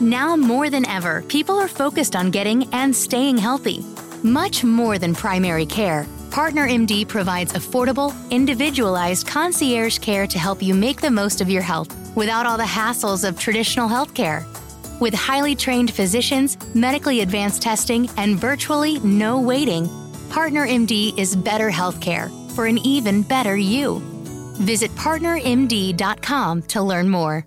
Now more than ever, people are focused on getting and staying healthy. Much more than primary care, Partner MD provides affordable, individualized concierge care to help you make the most of your health without all the hassles of traditional healthcare. With highly trained physicians, medically advanced testing, and virtually no waiting, Partner MD is better healthcare for an even better you. Visit partnermd.com to learn more.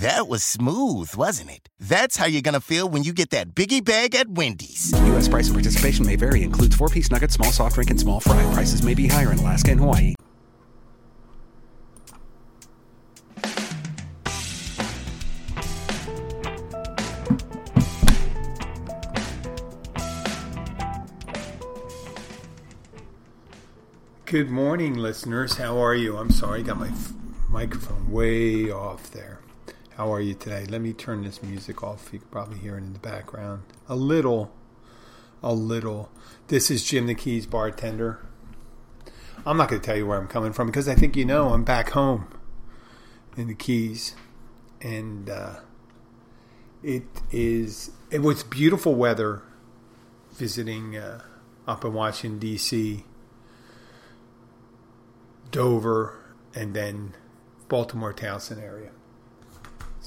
That was smooth, wasn't it? That's how you're gonna feel when you get that biggie bag at Wendy's. U.S. price and participation may vary. Includes four piece nuggets, small soft drink, and small fry. Prices may be higher in Alaska and Hawaii. Good morning, listeners. How are you? I'm sorry, I got my f- microphone way off there. How are you today? Let me turn this music off. You can probably hear it in the background. A little, a little. This is Jim the Keys bartender. I'm not going to tell you where I'm coming from because I think you know I'm back home in the Keys, and uh, it is it was beautiful weather visiting uh, up in Washington D.C. Dover, and then Baltimore Towson area.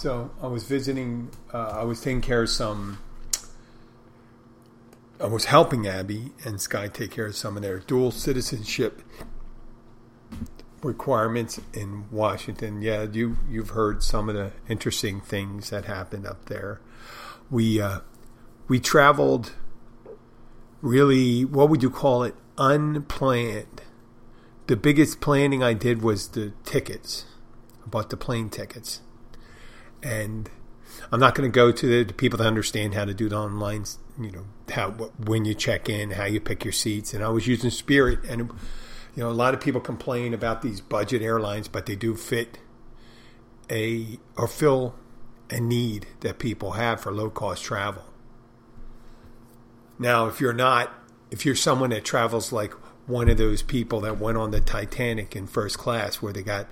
So I was visiting. Uh, I was taking care of some. I was helping Abby and Sky take care of some of their dual citizenship requirements in Washington. Yeah, you you've heard some of the interesting things that happened up there. We uh, we traveled really what would you call it unplanned the biggest planning I did was the tickets. I bought the plane tickets. And I'm not going to go to the, the, people that understand how to do the online, you know, how when you check in, how you pick your seats. And I was using Spirit, and you know, a lot of people complain about these budget airlines, but they do fit a or fill a need that people have for low cost travel. Now, if you're not, if you're someone that travels like one of those people that went on the Titanic in first class where they got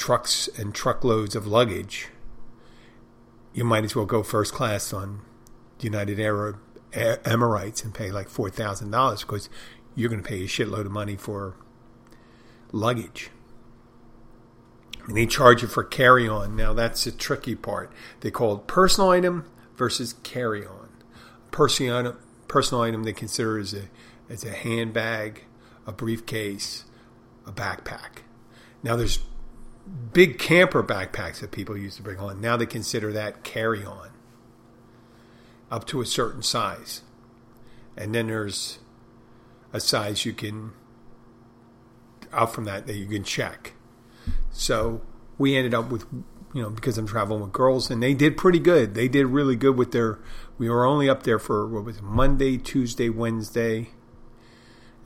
trucks and truckloads of luggage, you might as well go first class on United Arab Emirates and pay like four thousand dollars because you're going to pay a shitload of money for luggage. And they charge you for carry on. Now that's the tricky part. They call it personal item versus carry on. Personal item personal item they consider as a as a handbag, a briefcase, a backpack. Now there's big camper backpacks that people used to bring on. Now they consider that carry on up to a certain size. And then there's a size you can out from that that you can check. So we ended up with you know, because I'm traveling with girls, and they did pretty good. They did really good with their. We were only up there for what was it, Monday, Tuesday, Wednesday,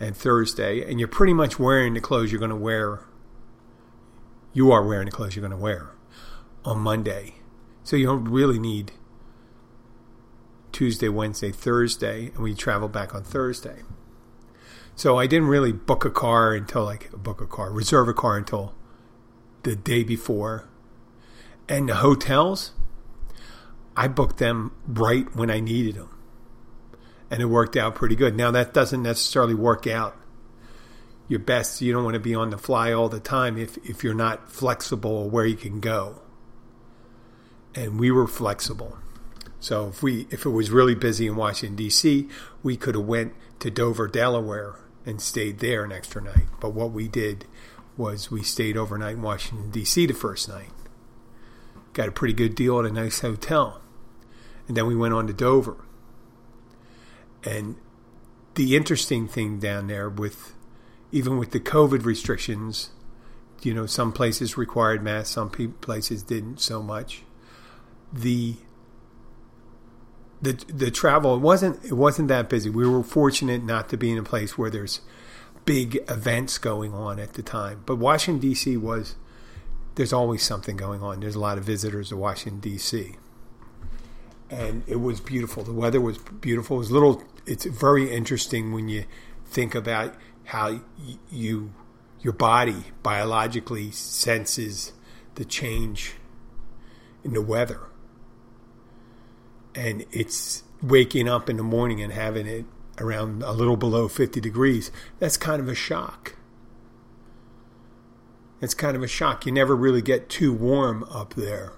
and Thursday, and you're pretty much wearing the clothes you're going to wear. You are wearing the clothes you're going to wear on Monday, so you don't really need Tuesday, Wednesday, Thursday, and we travel back on Thursday. So I didn't really book a car until like book a car, reserve a car until the day before and the hotels, I booked them right when I needed them. And it worked out pretty good. Now, that doesn't necessarily work out your best. You don't want to be on the fly all the time if, if you're not flexible where you can go. And we were flexible. So if we if it was really busy in Washington D.C., we could have went to Dover, Delaware, and stayed there an extra night. But what we did was we stayed overnight in Washington D.C. the first night got a pretty good deal at a nice hotel. And then we went on to Dover. And the interesting thing down there with even with the COVID restrictions, you know, some places required masks, some places didn't so much. The the the travel it wasn't it wasn't that busy. We were fortunate not to be in a place where there's big events going on at the time. But Washington D.C. was there's always something going on. There's a lot of visitors to Washington D.C. And it was beautiful. The weather was beautiful. It was little. It's very interesting when you think about how you your body biologically senses the change in the weather. And it's waking up in the morning and having it around a little below 50 degrees. That's kind of a shock. It's kind of a shock. You never really get too warm up there.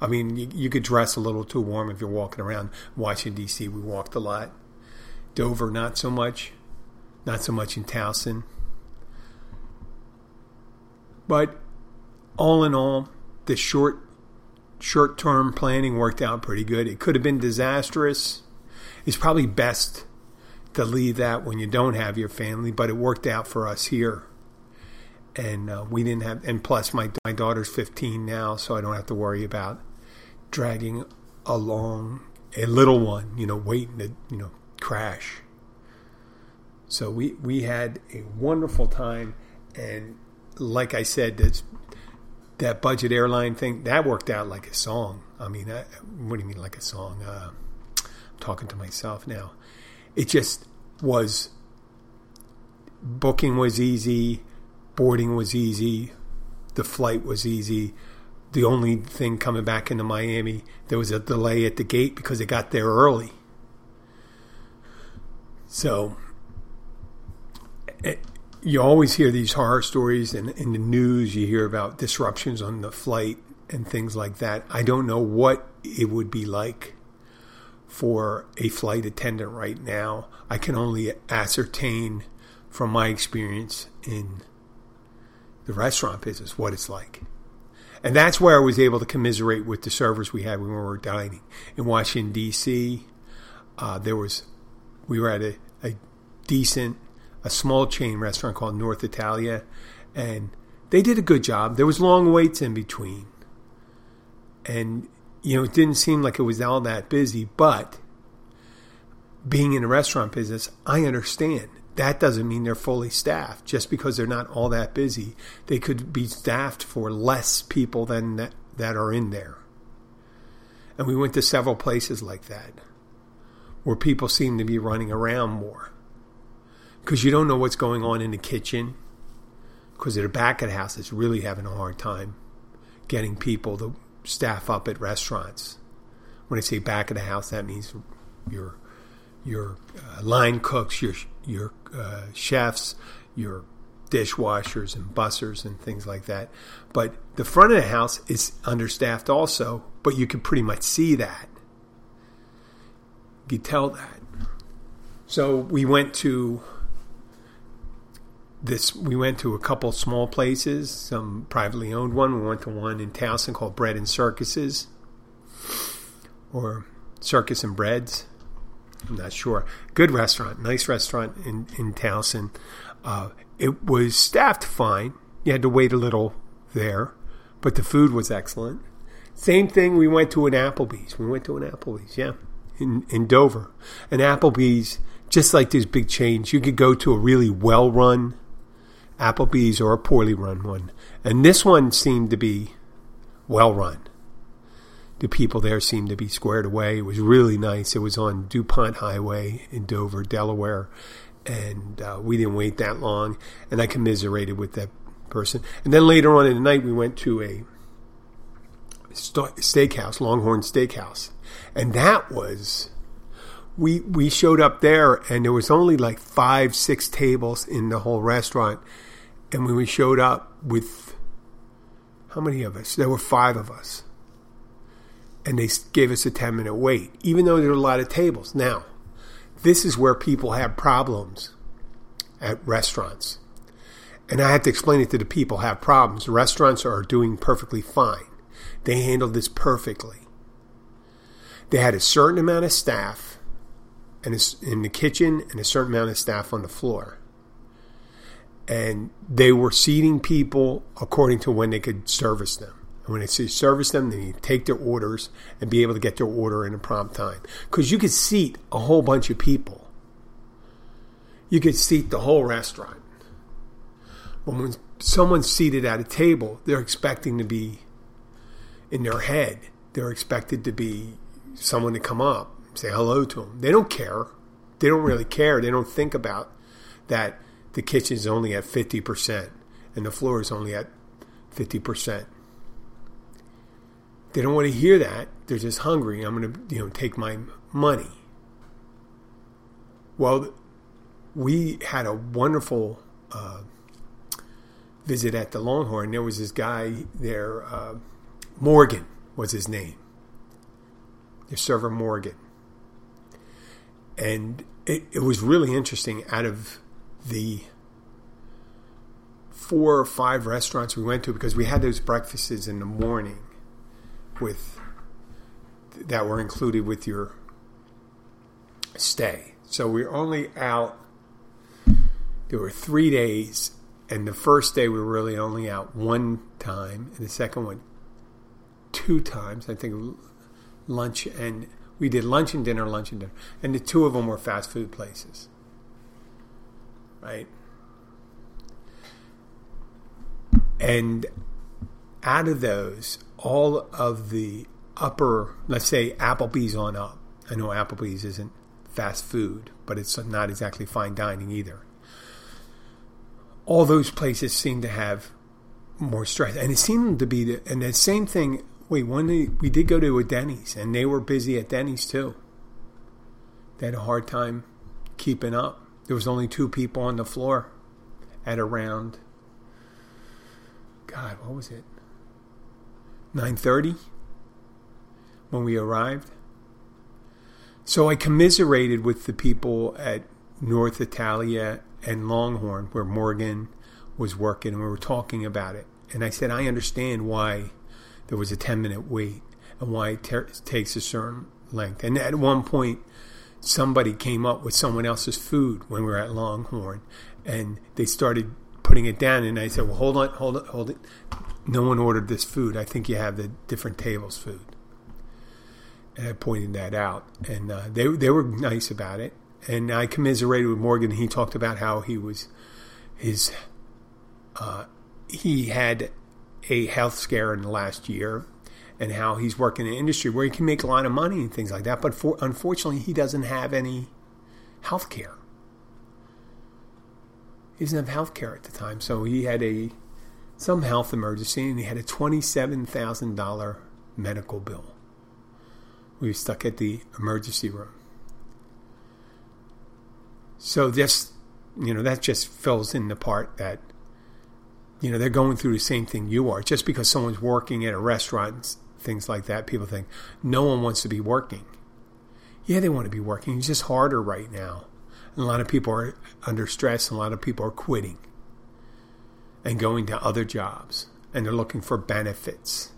I mean, you, you could dress a little too warm if you're walking around Washington, D.C. We walked a lot. Dover, not so much. Not so much in Towson. But all in all, the short short term planning worked out pretty good. It could have been disastrous. It's probably best to leave that when you don't have your family, but it worked out for us here. And uh, we didn't have, and plus my my daughter's 15 now, so I don't have to worry about dragging along a little one, you know, waiting to you know crash. So we we had a wonderful time, and like I said, that's that budget airline thing that worked out like a song. I mean, I, what do you mean like a song? Uh, I'm talking to myself now. It just was. Booking was easy, boarding was easy, the flight was easy. The only thing coming back into Miami, there was a delay at the gate because it got there early. So it, you always hear these horror stories and in the news you hear about disruptions on the flight and things like that. I don't know what it would be like for a flight attendant right now. I can only ascertain from my experience in the restaurant business what it's like. And that's where I was able to commiserate with the servers we had when we were dining. In Washington, D.C., uh, there was, we were at a, a decent a small chain restaurant called North Italia, and they did a good job. There was long waits in between, and you know it didn't seem like it was all that busy. But being in the restaurant business, I understand that doesn't mean they're fully staffed. Just because they're not all that busy, they could be staffed for less people than that, that are in there. And we went to several places like that where people seem to be running around more because you don't know what's going on in the kitchen. Because at the back of the house, it's really having a hard time getting people to staff up at restaurants. When I say back of the house, that means your your uh, line cooks, your your uh, chefs, your dishwashers and bussers and things like that. But the front of the house is understaffed also, but you can pretty much see that. You can tell that. So we went to this we went to a couple small places, some privately owned one. We went to one in Towson called Bread and Circuses, or Circus and Breads. I'm not sure. Good restaurant, nice restaurant in in Towson. Uh, it was staffed fine. You had to wait a little there, but the food was excellent. Same thing. We went to an Applebee's. We went to an Applebee's, yeah, in in Dover. An Applebee's, just like these big chains, you could go to a really well run Applebee's or a poorly run one. And this one seemed to be well run. The people there seemed to be squared away. It was really nice. It was on DuPont Highway in Dover, Delaware. And uh, we didn't wait that long. And I commiserated with that person. And then later on in the night, we went to a steakhouse, Longhorn Steakhouse. And that was we we showed up there and there was only like five six tables in the whole restaurant and when we showed up with how many of us? There were five of us. And they gave us a 10 minute wait, even though there were a lot of tables. Now, this is where people have problems at restaurants. And I have to explain it to the people have problems. Restaurants are doing perfectly fine. They handled this perfectly. They had a certain amount of staff in the kitchen and a certain amount of staff on the floor and they were seating people according to when they could service them. And when they say service them, they take their orders and be able to get their order in a prompt time. Because you could seat a whole bunch of people. You could seat the whole restaurant. But when someone's seated at a table, they're expecting to be in their head. They're expected to be someone to come up, say hello to them. They don't care. They don't really care. They don't think about that the kitchen's only at 50% and the floor is only at 50%. They don't want to hear that. They're just hungry. I'm going to, you know, take my money. Well, we had a wonderful uh, visit at the Longhorn. There was this guy there, uh, Morgan was his name. The server Morgan. And it, it was really interesting. Out of the four or five restaurants we went to, because we had those breakfasts in the morning with that were included with your stay. So we were only out. There were three days, and the first day we were really only out one time, and the second one two times. I think lunch and we did lunch and dinner, lunch and dinner, and the two of them were fast food places, right? And out of those, all of the upper, let's say Applebee's on up. I know Applebee's isn't fast food, but it's not exactly fine dining either. All those places seem to have more stress, and it seemed to be the and the same thing. Wait, one day we did go to a Denny's, and they were busy at Denny's too. They had a hard time keeping up. There was only two people on the floor at around. God, what was it? 9:30 when we arrived. So I commiserated with the people at North Italia and Longhorn where Morgan was working and we were talking about it. And I said I understand why there was a 10 minute wait and why it ter- takes a certain length. And at one point somebody came up with someone else's food when we were at Longhorn and they started putting it down and I said, "Well, hold on, hold it, hold it no one ordered this food. I think you have the different tables food. And I pointed that out, and uh, they they were nice about it. And I commiserated with Morgan. He talked about how he was his uh, he had a health scare in the last year, and how he's working in an industry where he can make a lot of money and things like that. But for, unfortunately, he doesn't have any health care. He doesn't have health care at the time, so he had a some health emergency and he had a $27,000 medical bill. We were stuck at the emergency room. So this, you know, that just fills in the part that, you know, they're going through the same thing you are. Just because someone's working at a restaurant, things like that, people think no one wants to be working. Yeah, they want to be working. It's just harder right now. And a lot of people are under stress. And a lot of people are quitting and going to other jobs and they're looking for benefits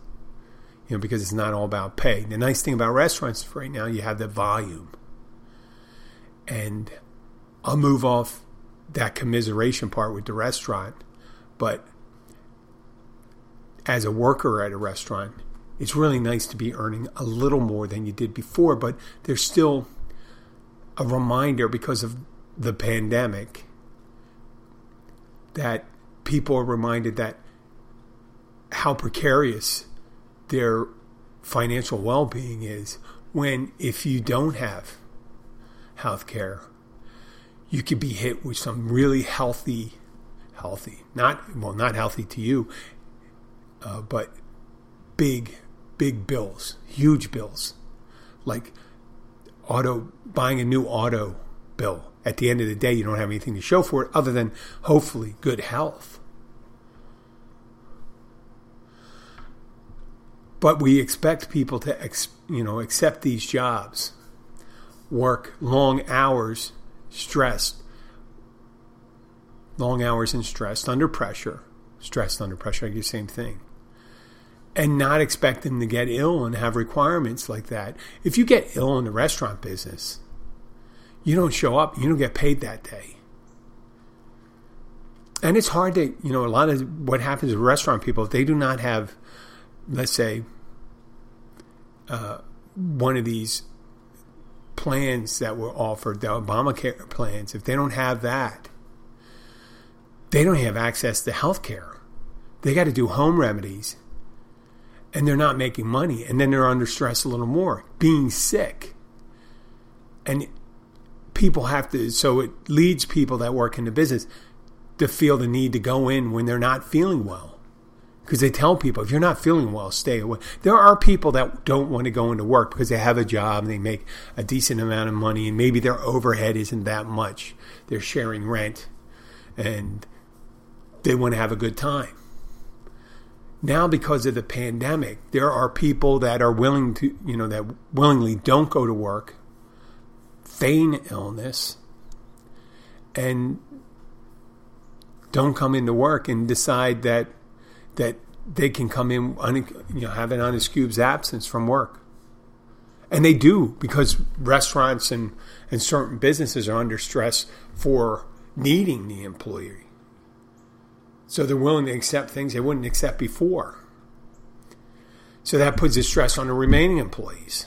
you know because it's not all about pay the nice thing about restaurants right now you have the volume and i'll move off that commiseration part with the restaurant but as a worker at a restaurant it's really nice to be earning a little more than you did before but there's still a reminder because of the pandemic that people are reminded that how precarious their financial well-being is when if you don't have health care you could be hit with some really healthy healthy not well not healthy to you uh, but big big bills huge bills. Like auto buying a new auto bill. At the end of the day, you don't have anything to show for it other than hopefully good health. But we expect people to, ex, you know, accept these jobs, work long hours, stressed, long hours and stressed under pressure, stressed under pressure, I do the same thing, and not expect them to get ill and have requirements like that. If you get ill in the restaurant business, you don't show up, you don't get paid that day. And it's hard to, you know, a lot of what happens with restaurant people, if they do not have, let's say, uh, one of these plans that were offered, the Obamacare plans, if they don't have that, they don't have access to health care. They got to do home remedies and they're not making money. And then they're under stress a little more, being sick. And people have to, so it leads people that work in the business to feel the need to go in when they're not feeling well. Because they tell people, if you're not feeling well, stay away. There are people that don't want to go into work because they have a job and they make a decent amount of money and maybe their overhead isn't that much. They're sharing rent and they want to have a good time. Now, because of the pandemic, there are people that are willing to, you know, that willingly don't go to work, feign illness, and don't come into work and decide that that they can come in, you know, have an unexcused absence from work. And they do because restaurants and, and certain businesses are under stress for needing the employee. So they're willing to accept things they wouldn't accept before. So that puts a stress on the remaining employees.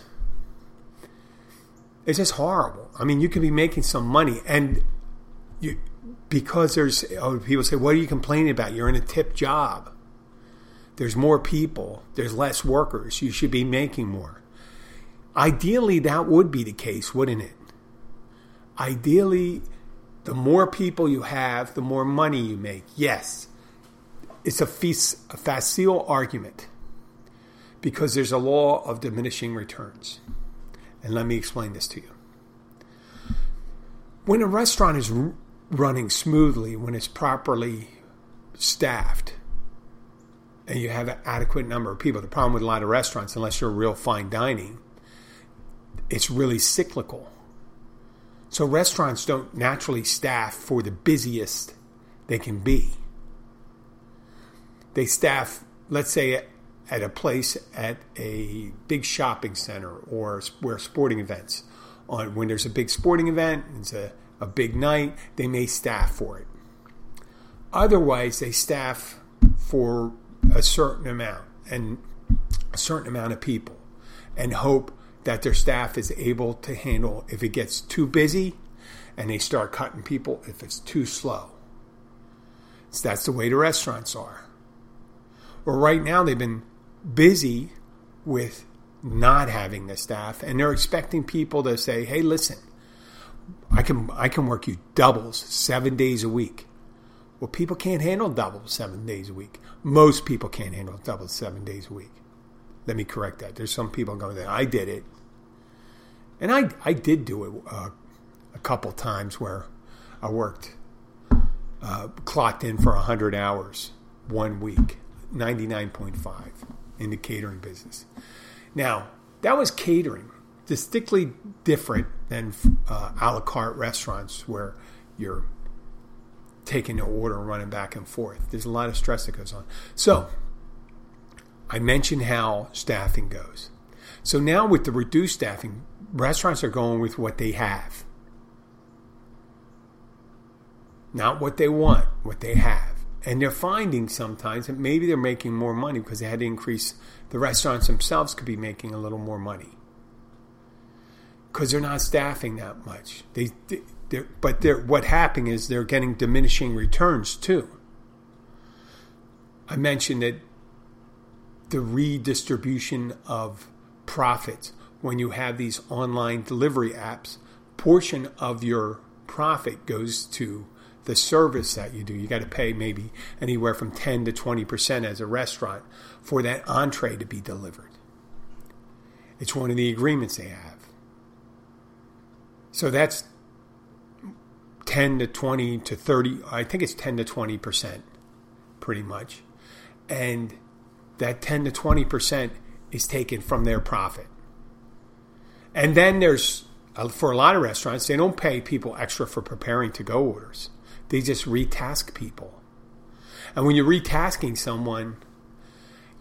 It's just horrible. I mean, you could be making some money, and you because there's oh, people say, "What are you complaining about? You're in a tip job. There's more people. There's less workers. You should be making more." Ideally, that would be the case, wouldn't it? Ideally, the more people you have, the more money you make. Yes, it's a, a facile argument because there's a law of diminishing returns. And let me explain this to you. When a restaurant is r- running smoothly, when it's properly staffed, and you have an adequate number of people, the problem with a lot of restaurants, unless you're real fine dining, it's really cyclical. So restaurants don't naturally staff for the busiest they can be they staff, let's say, at a place at a big shopping center or where sporting events. On when there's a big sporting event, it's a, a big night, they may staff for it. Otherwise, they staff for a certain amount and a certain amount of people and hope that their staff is able to handle if it gets too busy and they start cutting people if it's too slow. So that's the way the restaurants are. Well, right now they've been busy with not having the staff, and they're expecting people to say, "Hey, listen, I can I can work you doubles seven days a week." Well, people can't handle doubles seven days a week. Most people can't handle doubles seven days a week. Let me correct that. There's some people going there. I did it, and I I did do it uh, a couple times where I worked uh, clocked in for hundred hours one week 99.5 in the catering business. Now, that was catering, distinctly different than uh, a la carte restaurants where you're taking an order and running back and forth. There's a lot of stress that goes on. So, I mentioned how staffing goes. So now with the reduced staffing, restaurants are going with what they have. Not what they want, what they have. And they're finding sometimes that maybe they're making more money because they had to increase the restaurants themselves could be making a little more money because they're not staffing that much. They, they but they're, what happening is they're getting diminishing returns too. I mentioned that the redistribution of profits when you have these online delivery apps, portion of your profit goes to the service that you do. You got to pay maybe anywhere from 10 to 20% as a restaurant for that entree to be delivered. It's one of the agreements they have. So that's 10 to 20 to 30, I think it's 10 to 20% pretty much. And that 10 to 20% is taken from their profit. And then there's, uh, for a lot of restaurants, they don't pay people extra for preparing to go orders. They just retask people. And when you're retasking someone,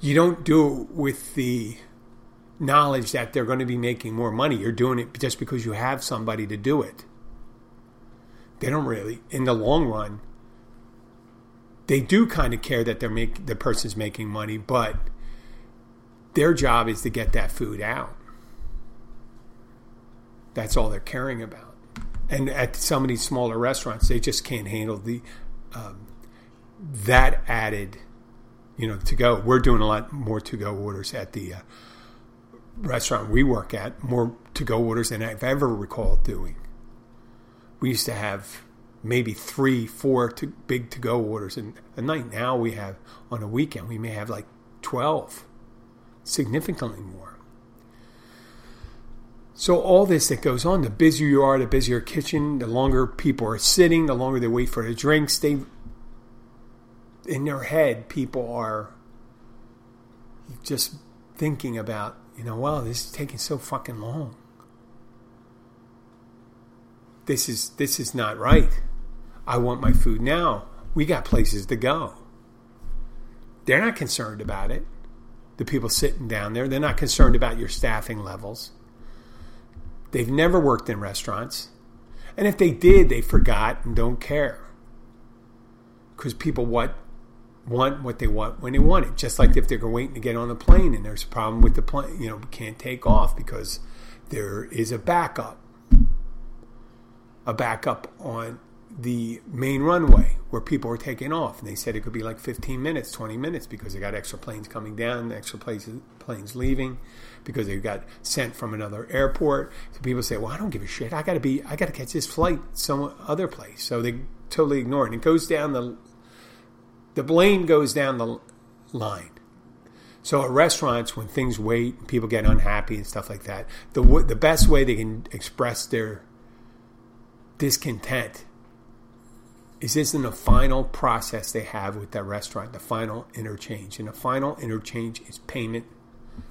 you don't do it with the knowledge that they're going to be making more money. You're doing it just because you have somebody to do it. They don't really, in the long run, they do kind of care that they're make, the person's making money, but their job is to get that food out. That's all they're caring about and at some of these smaller restaurants, they just can't handle the um, that added, you know, to go. We're doing a lot more to go orders at the uh, restaurant we work at, more to go orders than I've ever recalled doing. We used to have maybe three, four to, big to go orders in a night. Now we have, on a weekend, we may have like 12, significantly more. So all this that goes on, the busier you are, the busier kitchen, the longer people are sitting, the longer they wait for the drinks. They, in their head, people are just thinking about, you know, wow, this is taking so fucking long. This is this is not right. I want my food now. We got places to go. They're not concerned about it. The people sitting down there, they're not concerned about your staffing levels. They've never worked in restaurants. And if they did, they forgot and don't care. Because people what want what they want when they want it. Just like if they're waiting to get on the plane and there's a problem with the plane, you know, can't take off because there is a backup. A backup on the main runway where people are taking off. And they said it could be like 15 minutes, 20 minutes because they got extra planes coming down, extra places, planes leaving because they got sent from another airport. So people say, well, I don't give a shit. I got to be, I got to catch this flight some other place. So they totally ignore it. And it goes down the, the blame goes down the line. So at restaurants, when things wait, people get unhappy and stuff like that. The the best way they can express their discontent is this in the final process they have with that restaurant, the final interchange. And the final interchange is payment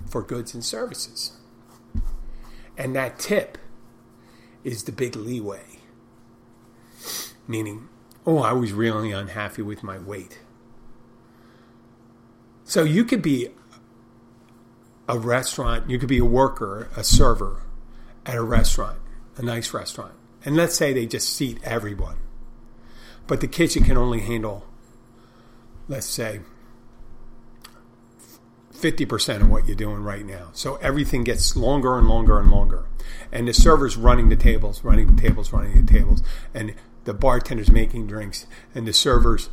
for goods and services. And that tip is the big leeway. Meaning, oh, I was really unhappy with my wait. So you could be a restaurant, you could be a worker, a server at a restaurant, a nice restaurant. And let's say they just seat everyone but the kitchen can only handle, let's say, 50% of what you're doing right now. So everything gets longer and longer and longer. And the server's running the tables, running the tables, running the tables. And the bartender's making drinks. And the server's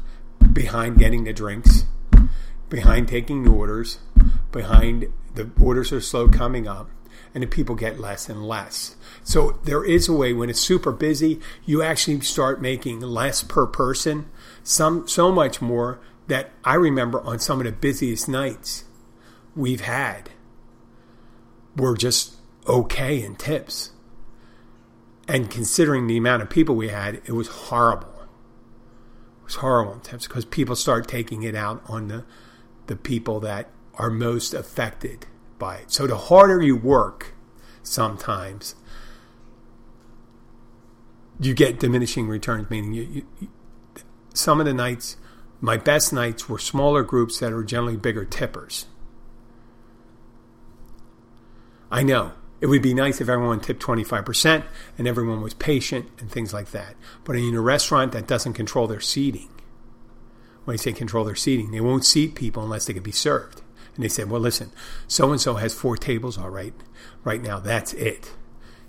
behind getting the drinks, behind taking the orders, behind the orders are slow coming up and the people get less and less. So there is a way when it's super busy, you actually start making less per person, some so much more that I remember on some of the busiest nights we've had were just okay in tips. And considering the amount of people we had, it was horrible. It was horrible in tips because people start taking it out on the the people that are most affected by it. So the harder you work, sometimes you get diminishing returns. Meaning, you, you, some of the nights, my best nights were smaller groups that are generally bigger tippers. I know it would be nice if everyone tipped 25% and everyone was patient and things like that. But in a restaurant that doesn't control their seating, when I say control their seating, they won't seat people unless they can be served. And they said, well, listen, so and so has four tables, all right, right now. That's it.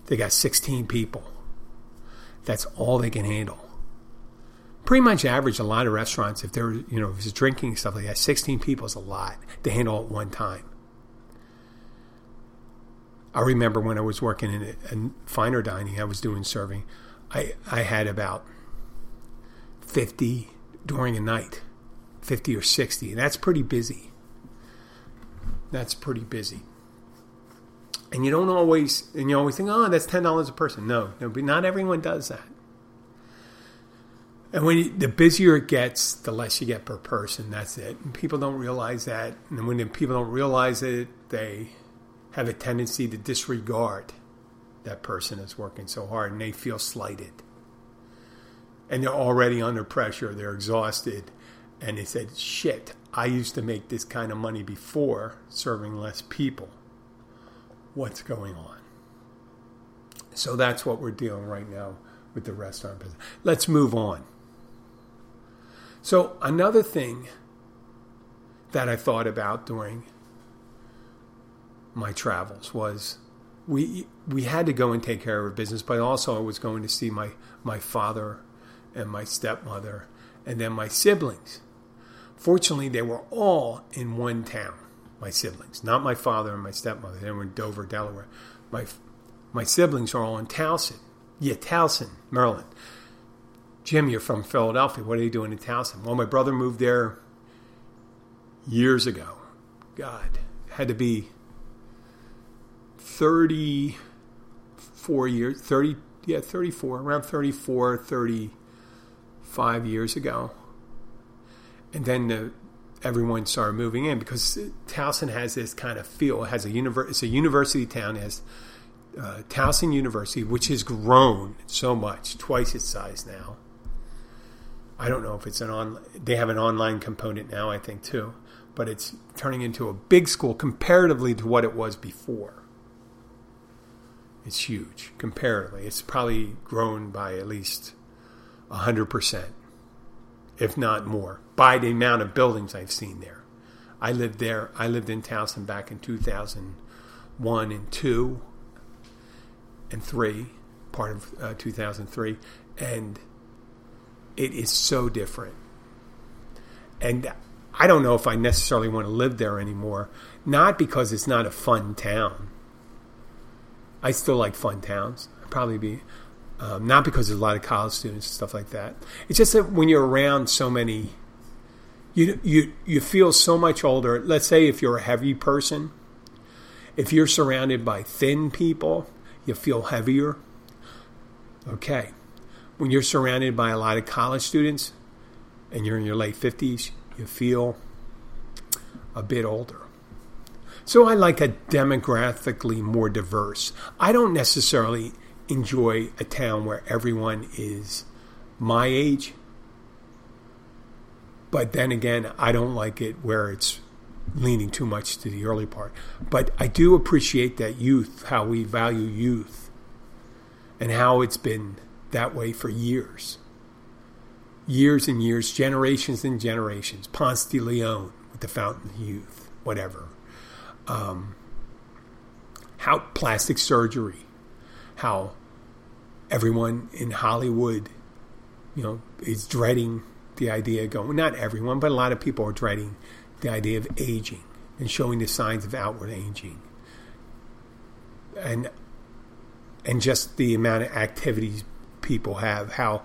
They got 16 people. That's all they can handle. Pretty much average, a lot of restaurants, if they're, you know, if it's drinking stuff like that, 16 people is a lot to handle at one time. I remember when I was working in finer dining, I was doing serving. I, I had about 50 during a night, 50 or 60. And that's pretty busy that's pretty busy. And you don't always, and you always think, oh, that's ten dollars a person. No, no, but not everyone does that. And when you, the busier it gets, the less you get per person. That's it. And people don't realize that. And when people don't realize it, they have a tendency to disregard that person that's working so hard, and they feel slighted. And they're already under pressure. They're exhausted, and they said, "Shit, I used to make this kind of money before serving less people. What's going on? So that's what we're dealing right now with the restaurant business. Let's move on. So another thing that I thought about during my travels was we we had to go and take care of our business, but also I was going to see my my father and my stepmother and then my siblings Fortunately, they were all in one town. My siblings, not my father and my stepmother. They were in Dover, Delaware. My my siblings are all in Towson. Yeah, Towson, Maryland. Jim, you're from Philadelphia. What are you doing in Towson? Well, my brother moved there years ago. God, had to be 34 years, 30, yeah, 34, around 34, 35 years ago. And then the, everyone started moving in because Towson has this kind of feel. It has a univer- it's a university town. It has uh, Towson University, which has grown so much, twice its size now. I don't know if it's an on. They have an online component now, I think too, but it's turning into a big school comparatively to what it was before. It's huge comparatively. It's probably grown by at least hundred percent, if not more, by the amount of buildings I've seen there. I lived there. I lived in Towson back in two thousand one and two and three, part of uh, two thousand three, and it is so different. And I don't know if I necessarily want to live there anymore. Not because it's not a fun town. I still like fun towns. I'd probably be um, not because there's a lot of college students and stuff like that. It's just that when you're around so many, you you you feel so much older. Let's say if you're a heavy person, if you're surrounded by thin people, you feel heavier. Okay, when you're surrounded by a lot of college students and you're in your late 50s, you feel a bit older. So I like a demographically more diverse. I don't necessarily enjoy a town where everyone is my age. But then again, I don't like it where it's leaning too much to the early part. But I do appreciate that youth, how we value youth, and how it's been that way for years. Years and years, generations and generations. Ponce de Leon with the Fountain of Youth, whatever. Um, how plastic surgery, how everyone in Hollywood, you know, is dreading the idea of going, not everyone, but a lot of people are dreading the idea of aging and showing the signs of outward aging. And and just the amount of activities people have, how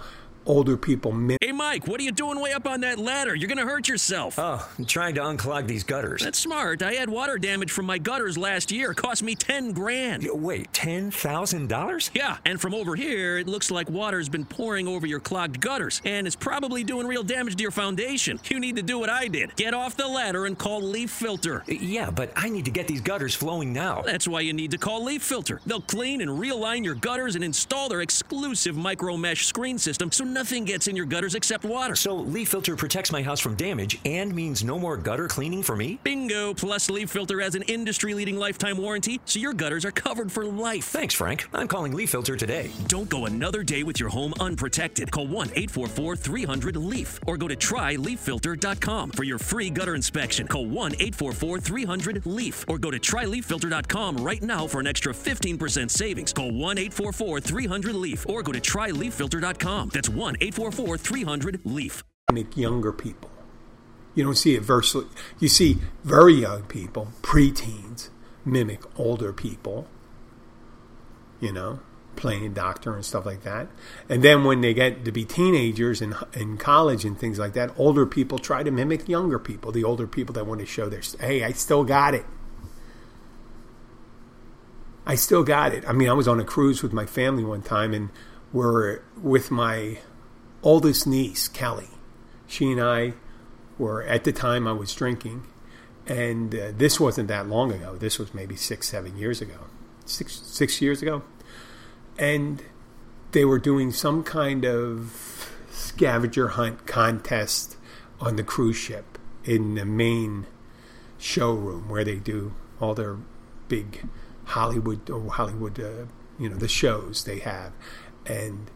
older people. Min- hey, Mike, what are you doing way up on that ladder? You're going to hurt yourself. Oh, I'm trying to unclog these gutters. That's smart. I had water damage from my gutters last year. It cost me 10 grand. Wait, $10,000? Yeah, and from over here, it looks like water's been pouring over your clogged gutters, and it's probably doing real damage to your foundation. You need to do what I did get off the ladder and call Leaf Filter. Uh, yeah, but I need to get these gutters flowing now. That's why you need to call Leaf Filter. They'll clean and realign your gutters and install their exclusive micro mesh screen system so nothing gets in your gutters except water. So Leaf Filter protects my house from damage and means no more gutter cleaning for me? Bingo! Plus, Leaf Filter has an industry-leading lifetime warranty, so your gutters are covered for life. Thanks, Frank. I'm calling Leaf Filter today. Don't go another day with your home unprotected. Call 1-844-300-LEAF or go to tryleaffilter.com for your free gutter inspection. Call 1-844-300-LEAF or go to tryleaffilter.com right now for an extra 15% savings. Call 1-844-300-LEAF or go to tryleaffilter.com. That's 1-844-300-LEAF. Make younger people. You don't see it versely. You see very young people, preteens, mimic older people. You know, playing doctor and stuff like that. And then when they get to be teenagers and in college and things like that, older people try to mimic younger people. The older people that want to show their, hey, I still got it. I still got it. I mean, I was on a cruise with my family one time, and we're with my oldest niece, Kelly. She and I were at the time I was drinking, and uh, this wasn't that long ago. This was maybe six, seven years ago, six six years ago, and they were doing some kind of scavenger hunt contest on the cruise ship in the main showroom where they do all their big Hollywood or Hollywood, uh, you know, the shows they have, and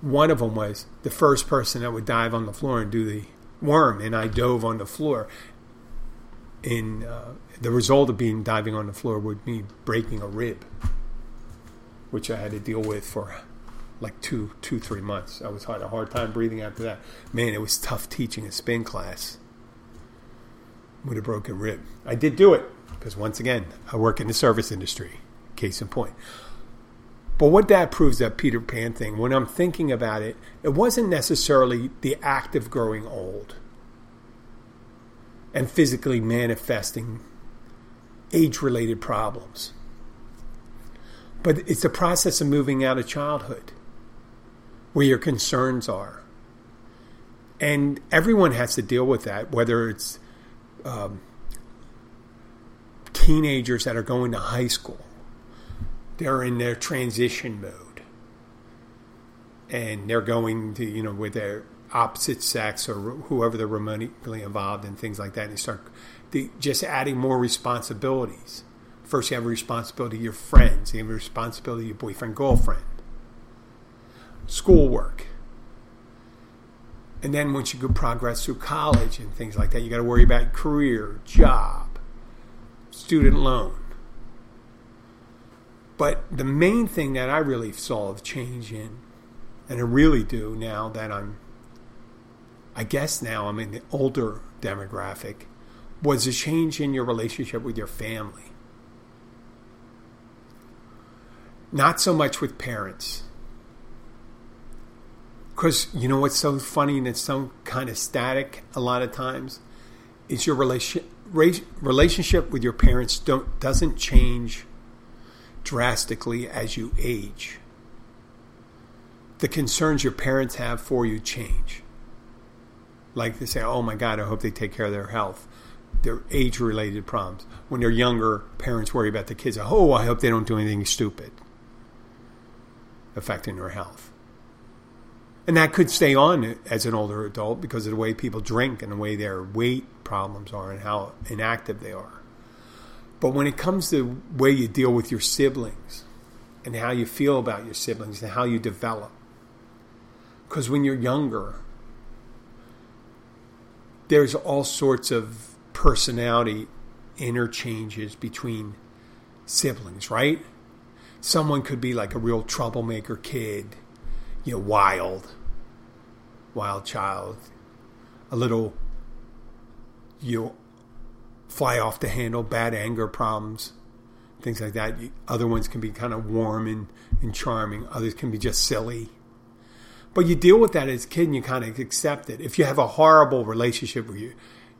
one of them was the first person that would dive on the floor and do the worm, and I dove on the floor. In uh, the result of being diving on the floor would be breaking a rib, which I had to deal with for like two, two, three months. I was had a hard time breathing after that. Man, it was tough teaching a spin class. with a broken rib. I did do it because once again, I work in the service industry. Case in point. But what that proves that Peter Pan thing, when I'm thinking about it, it wasn't necessarily the act of growing old and physically manifesting age related problems. But it's the process of moving out of childhood where your concerns are. And everyone has to deal with that, whether it's um, teenagers that are going to high school, they're in their transition mode. And they're going to, you know, with their opposite sex or whoever they're romantically involved in, things like that. And they start the, just adding more responsibilities. First, you have a responsibility to your friends, you have a responsibility to your boyfriend, girlfriend, schoolwork. And then once you go progress through college and things like that, you got to worry about career, job, student loan. But the main thing that I really saw of change in, and I really do now that I'm, I guess now I'm in the older demographic, was a change in your relationship with your family. Not so much with parents. Because you know what's so funny and it's so kind of static a lot of times? Is your relation, relationship with your parents don't, doesn't change drastically as you age. The concerns your parents have for you change. Like they say, oh my God, I hope they take care of their health their age related problems. When they're younger, parents worry about the kids. Oh, I hope they don't do anything stupid affecting their health. And that could stay on as an older adult because of the way people drink and the way their weight problems are and how inactive they are. But when it comes to the way you deal with your siblings and how you feel about your siblings and how you develop, because when you're younger, there's all sorts of personality interchanges between siblings, right? Someone could be like a real troublemaker kid, you know, wild, wild child, a little, you know, fly off the handle, bad anger problems, things like that. Other ones can be kind of warm and, and charming, others can be just silly. But you deal with that as a kid and you kind of accept it. If you have a horrible relationship with you,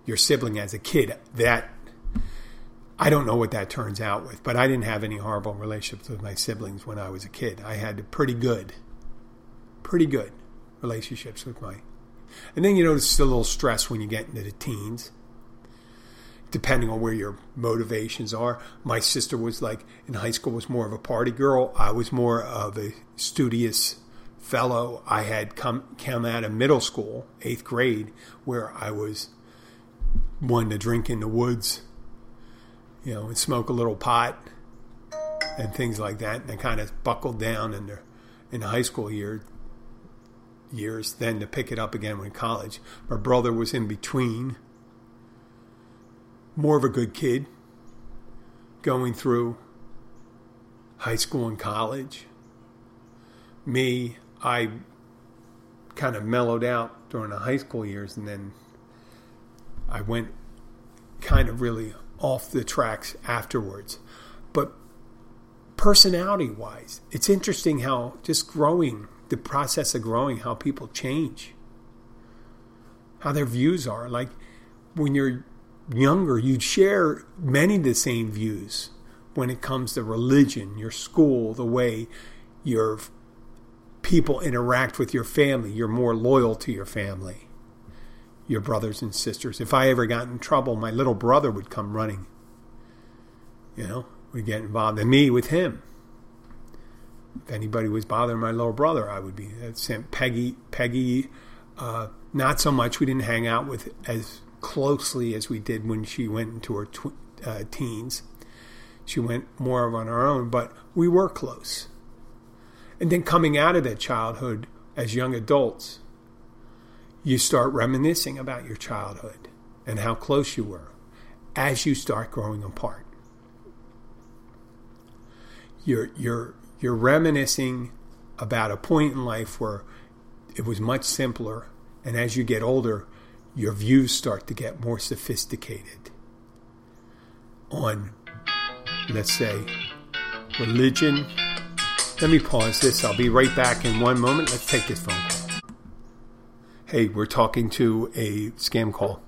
your sibling as a kid. That I don't know what that turns out with, but I didn't have any horrible relationships with my siblings when I was a kid. I had pretty good, pretty good relationships with my. And then you notice a little stress when you get into the teens, depending on where your motivations are. My sister was like in high school was more of a party girl. I was more of a studious fellow. I had come come out of middle school, eighth grade, where I was one to drink in the woods, you know, and smoke a little pot and things like that. And I kind of buckled down in the in the high school year years, then to pick it up again when college. My brother was in between, more of a good kid, going through high school and college. Me, I kind of mellowed out during the high school years and then I went kind of really off the tracks afterwards. But personality wise, it's interesting how just growing, the process of growing, how people change, how their views are. Like when you're younger, you'd share many of the same views when it comes to religion, your school, the way your people interact with your family. You're more loyal to your family your brothers and sisters. If I ever got in trouble, my little brother would come running. You know, would get involved, and me with him. If anybody was bothering my little brother, I would be. Sent Peggy, Peggy, uh, not so much. We didn't hang out with as closely as we did when she went into her tw- uh, teens. She went more of on her own, but we were close. And then coming out of that childhood as young adults, you start reminiscing about your childhood and how close you were as you start growing apart. You're, you're, you're reminiscing about a point in life where it was much simpler, and as you get older, your views start to get more sophisticated. on, let's say, religion. Let me pause this. I'll be right back in one moment. Let's take this phone call. Hey, we're talking to a scam call.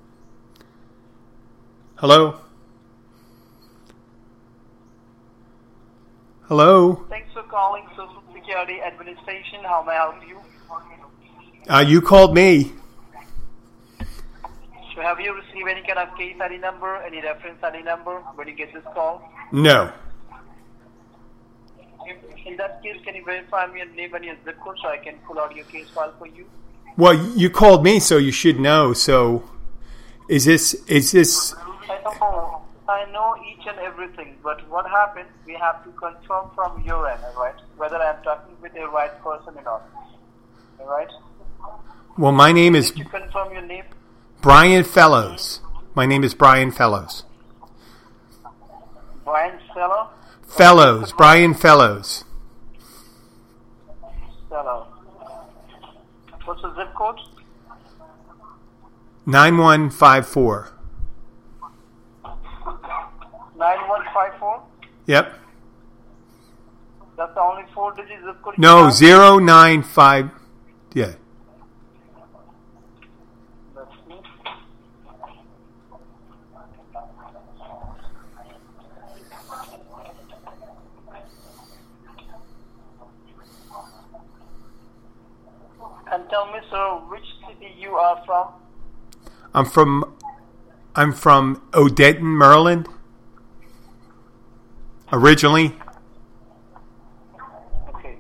Hello? Hello? Thanks for calling Social Security Administration. How may I help you? Uh, you called me. So have you received any kind of case ID number, any reference ID number when you get this call? No. In that case, can you verify your name and your zip code so I can pull out your case file for you? Well, you called me, so you should know. So, is this is this? I know, I know each and everything, but what happened, we have to confirm from your end, right? Whether I'm talking with the right person or not. All right? Well, my name is Did you confirm your name? Brian Fellows. My name is Brian Fellows. Brian Seller? Fellows, Brian Fellows. Seller. What's the zip code? Nine one five four. 9154? Yep. That's the only four digit zip code No, have? zero nine five. Yeah. Let's see. And tell me, sir, which city you are from? I'm from. I'm from Odenton, Maryland. Originally, Okay.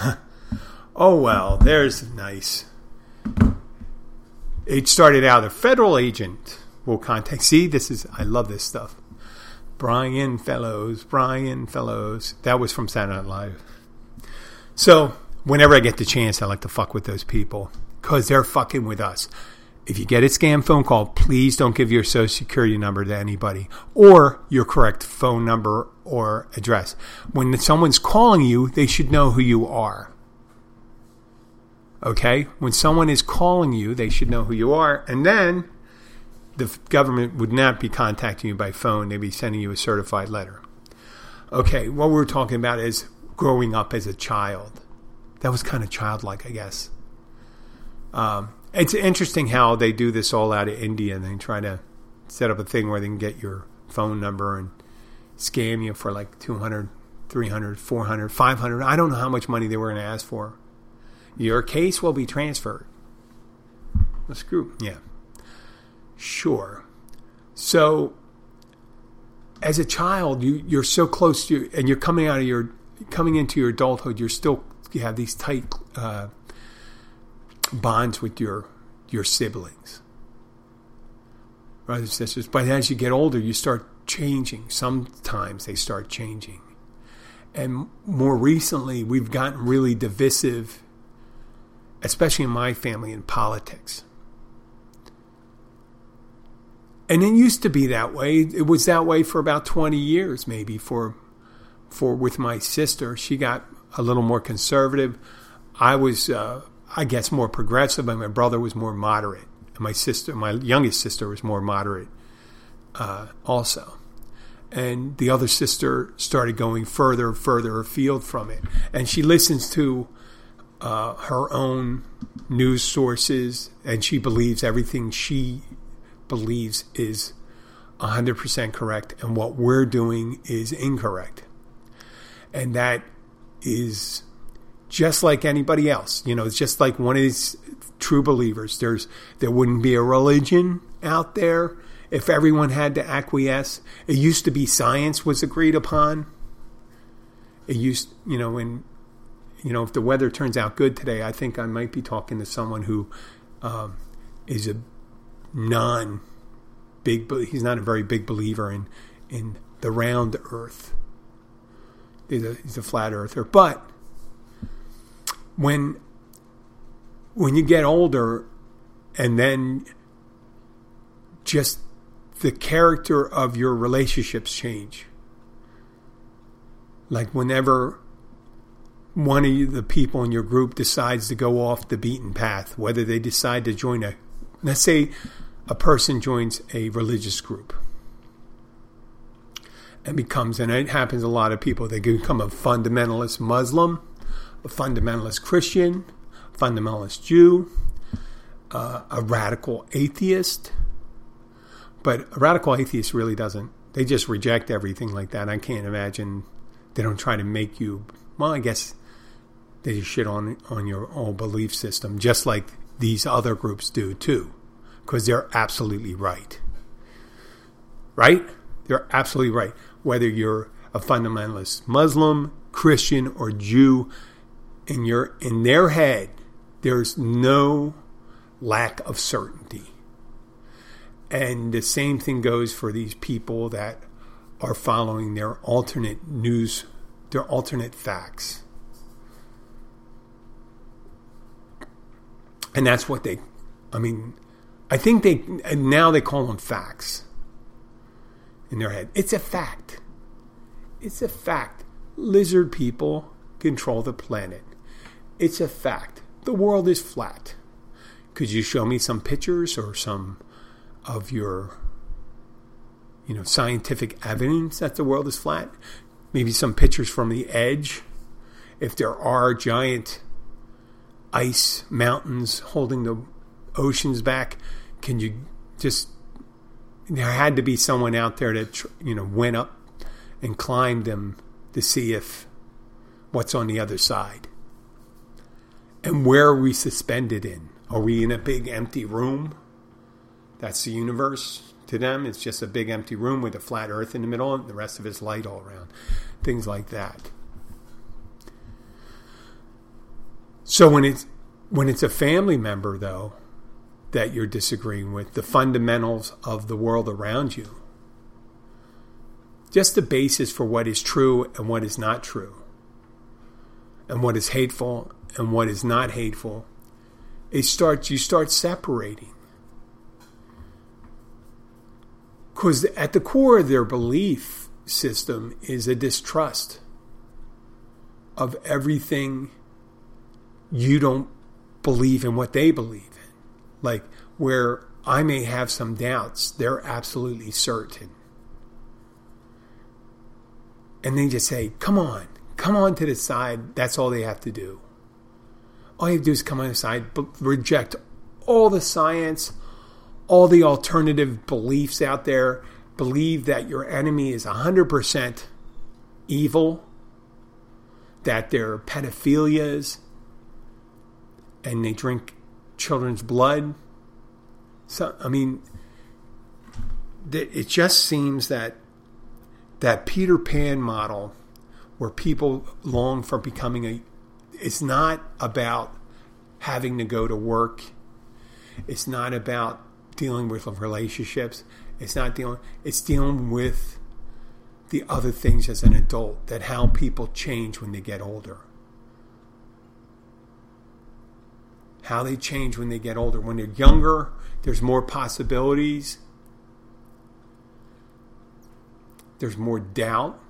Oh well, there's nice. It started out a federal agent will contact. See, this is I love this stuff. Brian Fellows, Brian Fellows. That was from Saturday Night Live. So whenever I get the chance, I like to fuck with those people because they're fucking with us. If you get a scam phone call, please don't give your social security number to anybody or your correct phone number or address. When someone's calling you, they should know who you are. Okay? When someone is calling you, they should know who you are. And then the government would not be contacting you by phone, they'd be sending you a certified letter. Okay, what we're talking about is growing up as a child. That was kind of childlike, I guess. Um, it's interesting how they do this all out of India and they try to set up a thing where they can get your phone number and scam you for like 200, 300, 400, 500. I don't know how much money they were going to ask for. Your case will be transferred. Well, screw. Yeah. Sure. So, as a child, you you're so close to, and you're coming out of your coming into your adulthood. You're still you have these tight uh, bonds with your your siblings, brothers and sisters. But as you get older, you start changing. Sometimes they start changing, and more recently, we've gotten really divisive especially in my family in politics. And it used to be that way. It was that way for about 20 years maybe for for with my sister. She got a little more conservative. I was uh, I guess more progressive and my brother was more moderate. And my sister, my youngest sister was more moderate uh, also. And the other sister started going further further afield from it. And she listens to uh, her own news sources, and she believes everything she believes is 100% correct, and what we're doing is incorrect. And that is just like anybody else. You know, it's just like one of these true believers. There's there wouldn't be a religion out there if everyone had to acquiesce. It used to be science was agreed upon. It used, you know, when you know, if the weather turns out good today, I think I might be talking to someone who um, is a non big. He's not a very big believer in in the round Earth. He's a, he's a flat earther, but when when you get older, and then just the character of your relationships change. Like whenever one of the people in your group decides to go off the beaten path, whether they decide to join a, let's say a person joins a religious group and becomes, and it happens a lot of people, they become a fundamentalist Muslim, a fundamentalist Christian, fundamentalist Jew, uh, a radical atheist. But a radical atheist really doesn't, they just reject everything like that. I can't imagine they don't try to make you, well, I guess they just shit on, on your own belief system, just like these other groups do too, because they're absolutely right. Right? They're absolutely right. Whether you're a fundamentalist Muslim, Christian, or Jew, and you're in their head, there's no lack of certainty. And the same thing goes for these people that are following their alternate news, their alternate facts. And that's what they, I mean, I think they, now they call them facts in their head. It's a fact. It's a fact. Lizard people control the planet. It's a fact. The world is flat. Could you show me some pictures or some of your you know scientific evidence that the world is flat? Maybe some pictures from the edge. If there are giant ice mountains holding the oceans back, can you just there had to be someone out there that you know went up and climbed them to see if what's on the other side. And where are we suspended in? Are we in a big empty room? That's the universe to them. It's just a big empty room with a flat earth in the middle and the rest of it's light all around. Things like that. So when it's when it's a family member though that you're disagreeing with, the fundamentals of the world around you, just the basis for what is true and what is not true, and what is hateful and what is not hateful, it starts you start separating. Because at the core of their belief system is a distrust of everything you don't believe in what they believe in. Like where I may have some doubts, they're absolutely certain. And they just say, come on, come on to the side. That's all they have to do. All you have to do is come on the side, but reject all the science, all the alternative beliefs out there. Believe that your enemy is 100% evil, that they're pedophilias, and they drink children's blood. So, I mean, it just seems that that Peter Pan model, where people long for becoming a, it's not about having to go to work. It's not about dealing with relationships. It's not dealing. It's dealing with the other things as an adult. That how people change when they get older. How they change when they get older. When they're younger, there's more possibilities. There's more doubt.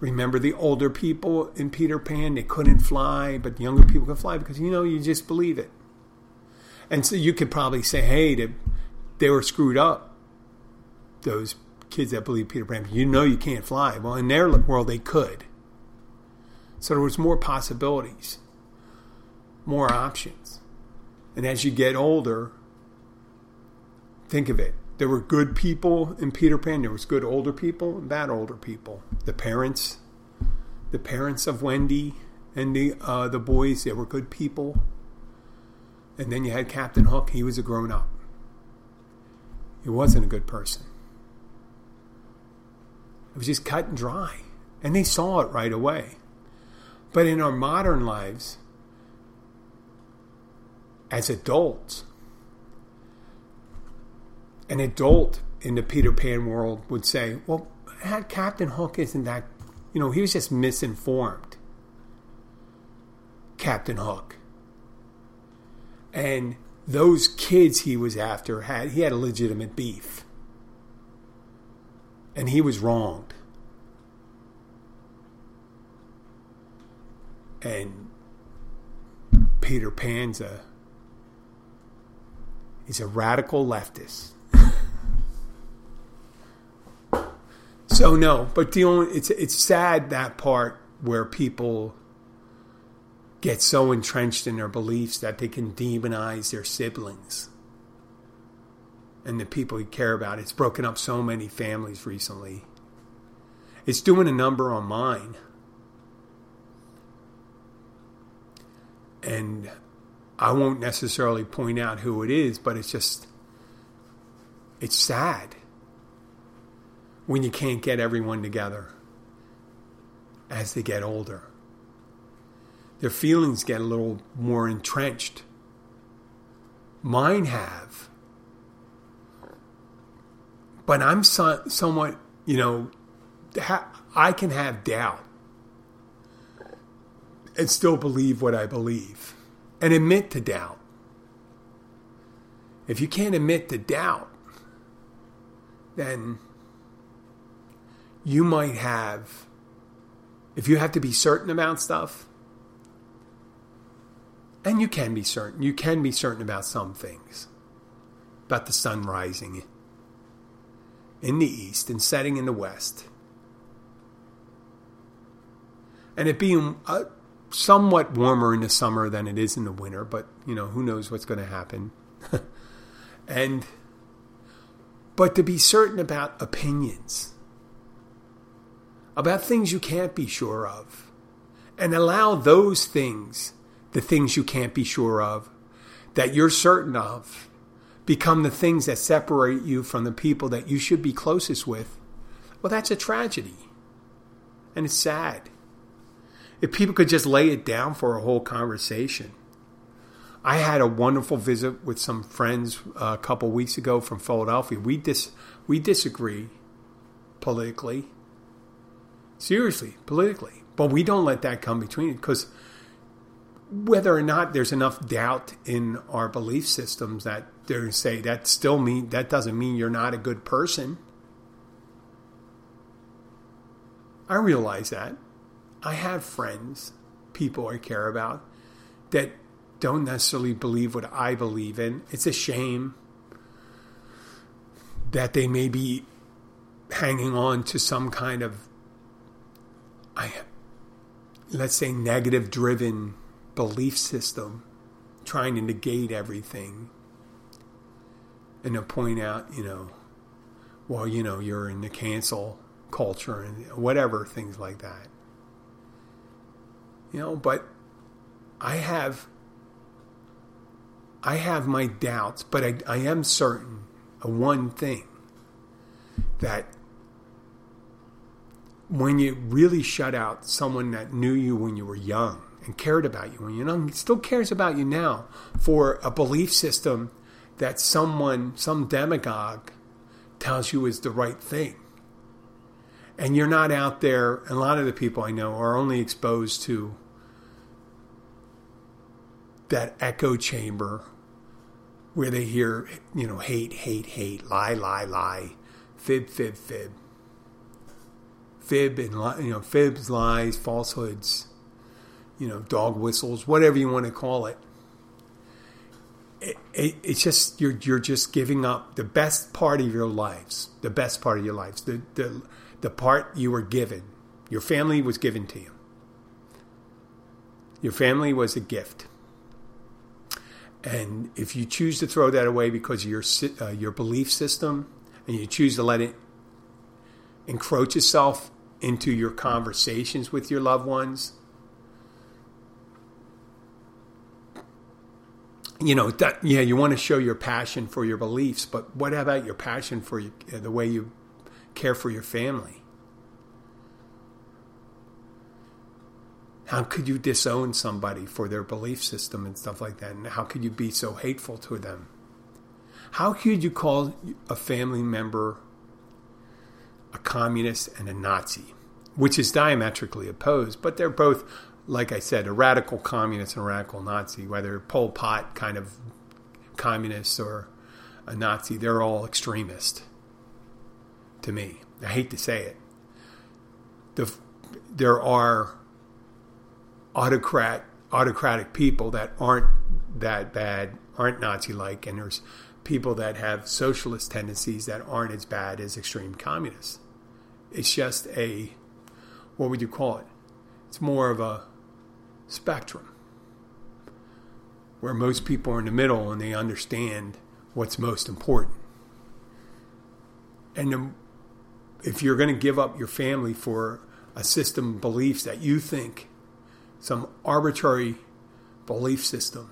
Remember the older people in Peter Pan, they couldn't fly, but the younger people could fly because you know you just believe it. And so you could probably say, hey, they, they were screwed up. Those kids that believe Peter Pan, you know you can't fly. Well, in their world, they could. So there was more possibilities, more options. And as you get older, think of it there were good people in Peter Pan. There was good older people and bad older people. The parents, the parents of Wendy and the uh, the boys, they were good people. And then you had Captain Hook. He was a grown up. He wasn't a good person. It was just cut and dry, and they saw it right away. But in our modern lives, as adults, an adult in the Peter Pan world would say, well, Captain Hook isn't that, you know, he was just misinformed. Captain Hook. And those kids he was after had, he had a legitimate beef. And he was wronged. And Peter Panza is a radical leftist. so no, but the only it's it's sad that part where people get so entrenched in their beliefs that they can demonize their siblings and the people you care about. It's broken up so many families recently. It's doing a number on mine. And I won't necessarily point out who it is, but it's just, it's sad when you can't get everyone together as they get older. Their feelings get a little more entrenched. Mine have. But I'm so, somewhat, you know, ha- I can have doubt and still believe what I believe and admit to doubt. If you can't admit to doubt, then you might have, if you have to be certain about stuff, and you can be certain, you can be certain about some things, about the sun rising in the east and setting in the west. And it being uh, somewhat warmer in the summer than it is in the winter, but you know, who knows what's going to happen. and but to be certain about opinions, about things you can't be sure of, and allow those things, the things you can't be sure of, that you're certain of, become the things that separate you from the people that you should be closest with, well, that's a tragedy. And it's sad. If people could just lay it down for a whole conversation. I had a wonderful visit with some friends uh, a couple weeks ago from Philadelphia. We dis we disagree politically, seriously politically, but we don't let that come between it because whether or not there's enough doubt in our belief systems that they say that still mean that doesn't mean you're not a good person. I realize that. I have friends, people I care about, that don't necessarily believe what I believe in. It's a shame that they may be hanging on to some kind of, I, let's say, negative driven belief system, trying to negate everything and to point out, you know, well, you know, you're in the cancel culture and whatever, things like that. You know, but I have I have my doubts, but I, I am certain of one thing that when you really shut out someone that knew you when you were young and cared about you when you're young, still cares about you now for a belief system that someone, some demagogue, tells you is the right thing. And you're not out there, a lot of the people I know are only exposed to that echo chamber where they hear, you know, hate, hate, hate, lie, lie, lie, fib, fib, fib. Fib and, you know, fibs, lies, falsehoods, you know, dog whistles, whatever you want to call it it, it, it's just you're you're just giving up the best part of your lives, the best part of your lives, the the the part you were given. Your family was given to you. Your family was a gift. And if you choose to throw that away because of your uh, your belief system, and you choose to let it encroach itself into your conversations with your loved ones, you know that yeah you want to show your passion for your beliefs but what about your passion for you, uh, the way you care for your family how could you disown somebody for their belief system and stuff like that and how could you be so hateful to them how could you call a family member a communist and a nazi which is diametrically opposed but they're both like I said, a radical communist and a radical Nazi, whether Pol Pot kind of communist or a Nazi, they're all extremist to me. I hate to say it. The, there are autocrat autocratic people that aren't that bad, aren't Nazi like, and there's people that have socialist tendencies that aren't as bad as extreme communists. It's just a what would you call it? It's more of a spectrum where most people are in the middle and they understand what's most important. And if you're going to give up your family for a system of beliefs that you think, some arbitrary belief system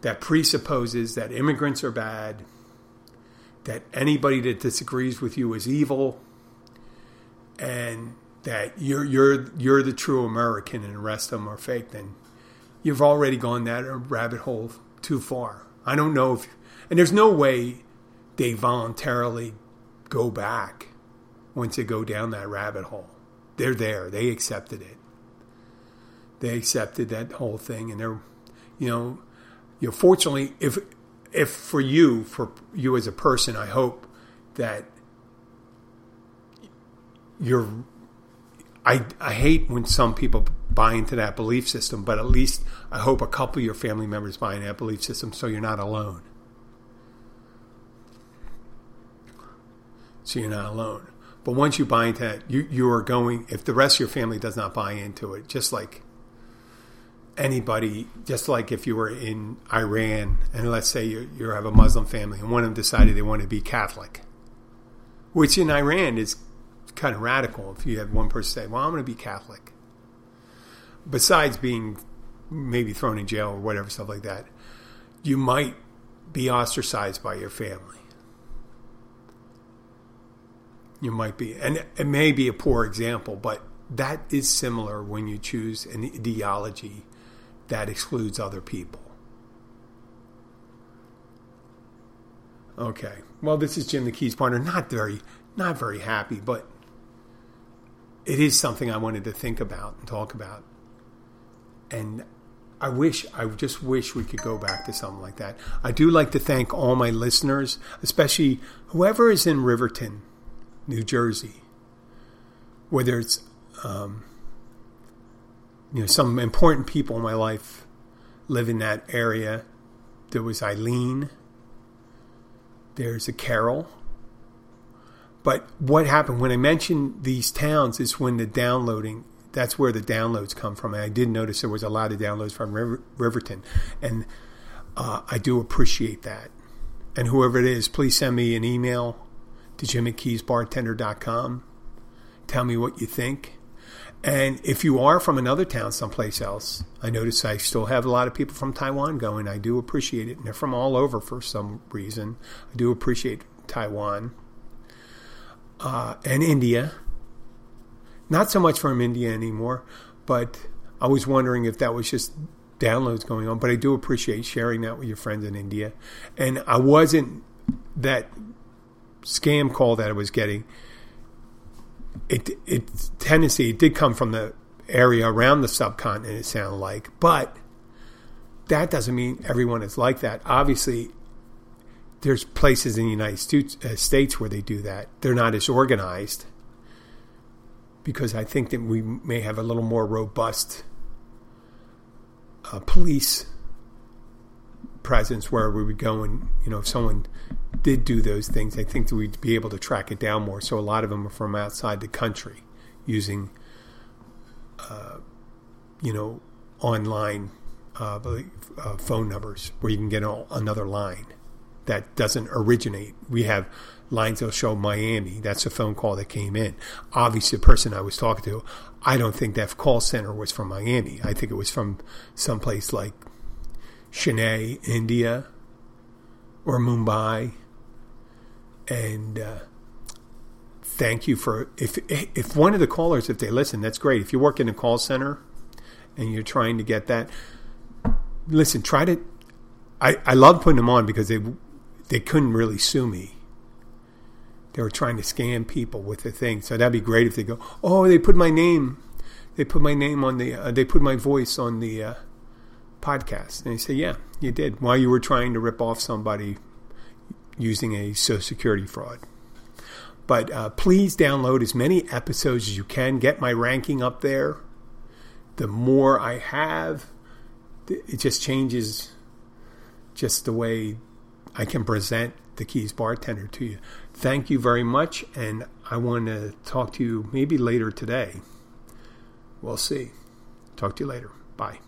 that presupposes that immigrants are bad, that anybody that disagrees with you is evil, and that you're you're you're the true American and the rest of them are fake, then you've already gone that rabbit hole too far. I don't know if, and there's no way they voluntarily go back once they go down that rabbit hole. They're there. They accepted it. They accepted that whole thing, and they're, you know, you know. Fortunately, if if for you, for you as a person, I hope that you're. I I hate when some people buy into that belief system, but at least I hope a couple of your family members buy into that belief system, so you're not alone. so you're not alone. But once you buy into that, you, you are going, if the rest of your family does not buy into it, just like anybody, just like if you were in Iran and let's say you, you have a Muslim family and one of them decided they want to be Catholic, which in Iran is kind of radical if you have one person say, well, I'm going to be Catholic. Besides being maybe thrown in jail or whatever, stuff like that, you might be ostracized by your family you might be. And it may be a poor example, but that is similar when you choose an ideology that excludes other people. Okay. Well, this is Jimmy Keys bartender. Not very, not very happy, but it is something I wanted to think about and talk about. And I wish, I just wish we could go back to something like that. I do like to thank all my listeners, especially whoever is in Riverton New Jersey, whether it's um, you know some important people in my life live in that area. There was Eileen. There's a Carol. But what happened when I mentioned these towns is when the downloading that's where the downloads come from. And I did notice there was a lot of downloads from River, Riverton, and uh, I do appreciate that. And whoever it is, please send me an email to jimmykeysbartender.com. Tell me what you think. And if you are from another town someplace else, I notice I still have a lot of people from Taiwan going. I do appreciate it. And they're from all over for some reason. I do appreciate Taiwan uh, and India. Not so much from India anymore, but I was wondering if that was just downloads going on. But I do appreciate sharing that with your friends in India. And I wasn't that scam call that I was getting, it it tendency it did come from the area around the subcontinent. It sounded like, but that doesn't mean everyone is like that. Obviously, there's places in the United uh, States where they do that. They're not as organized because I think that we may have a little more robust uh, police presence where we would go and you know if someone did do those things, I think that we'd be able to track it down more. So a lot of them are from outside the country using, uh, you know, online uh, uh, phone numbers where you can get another line that doesn't originate. We have lines that'll show Miami. That's a phone call that came in. Obviously, the person I was talking to, I don't think that call center was from Miami. I think it was from someplace like Chennai, India, or Mumbai. And uh, thank you for if if one of the callers if they listen that's great. If you work in a call center and you're trying to get that listen try to I, I love putting them on because they they couldn't really sue me. They were trying to scam people with the thing. So that'd be great if they go oh they put my name they put my name on the uh, they put my voice on the uh, podcast and they say yeah you did while you were trying to rip off somebody using a Social Security fraud. But uh, please download as many episodes as you can. Get my ranking up there. the more I have, it just changes just the way I can present the Keys bartender to you. Thank you very much, and I want to talk to you maybe later today. We'll see. Talk to you later. Bye.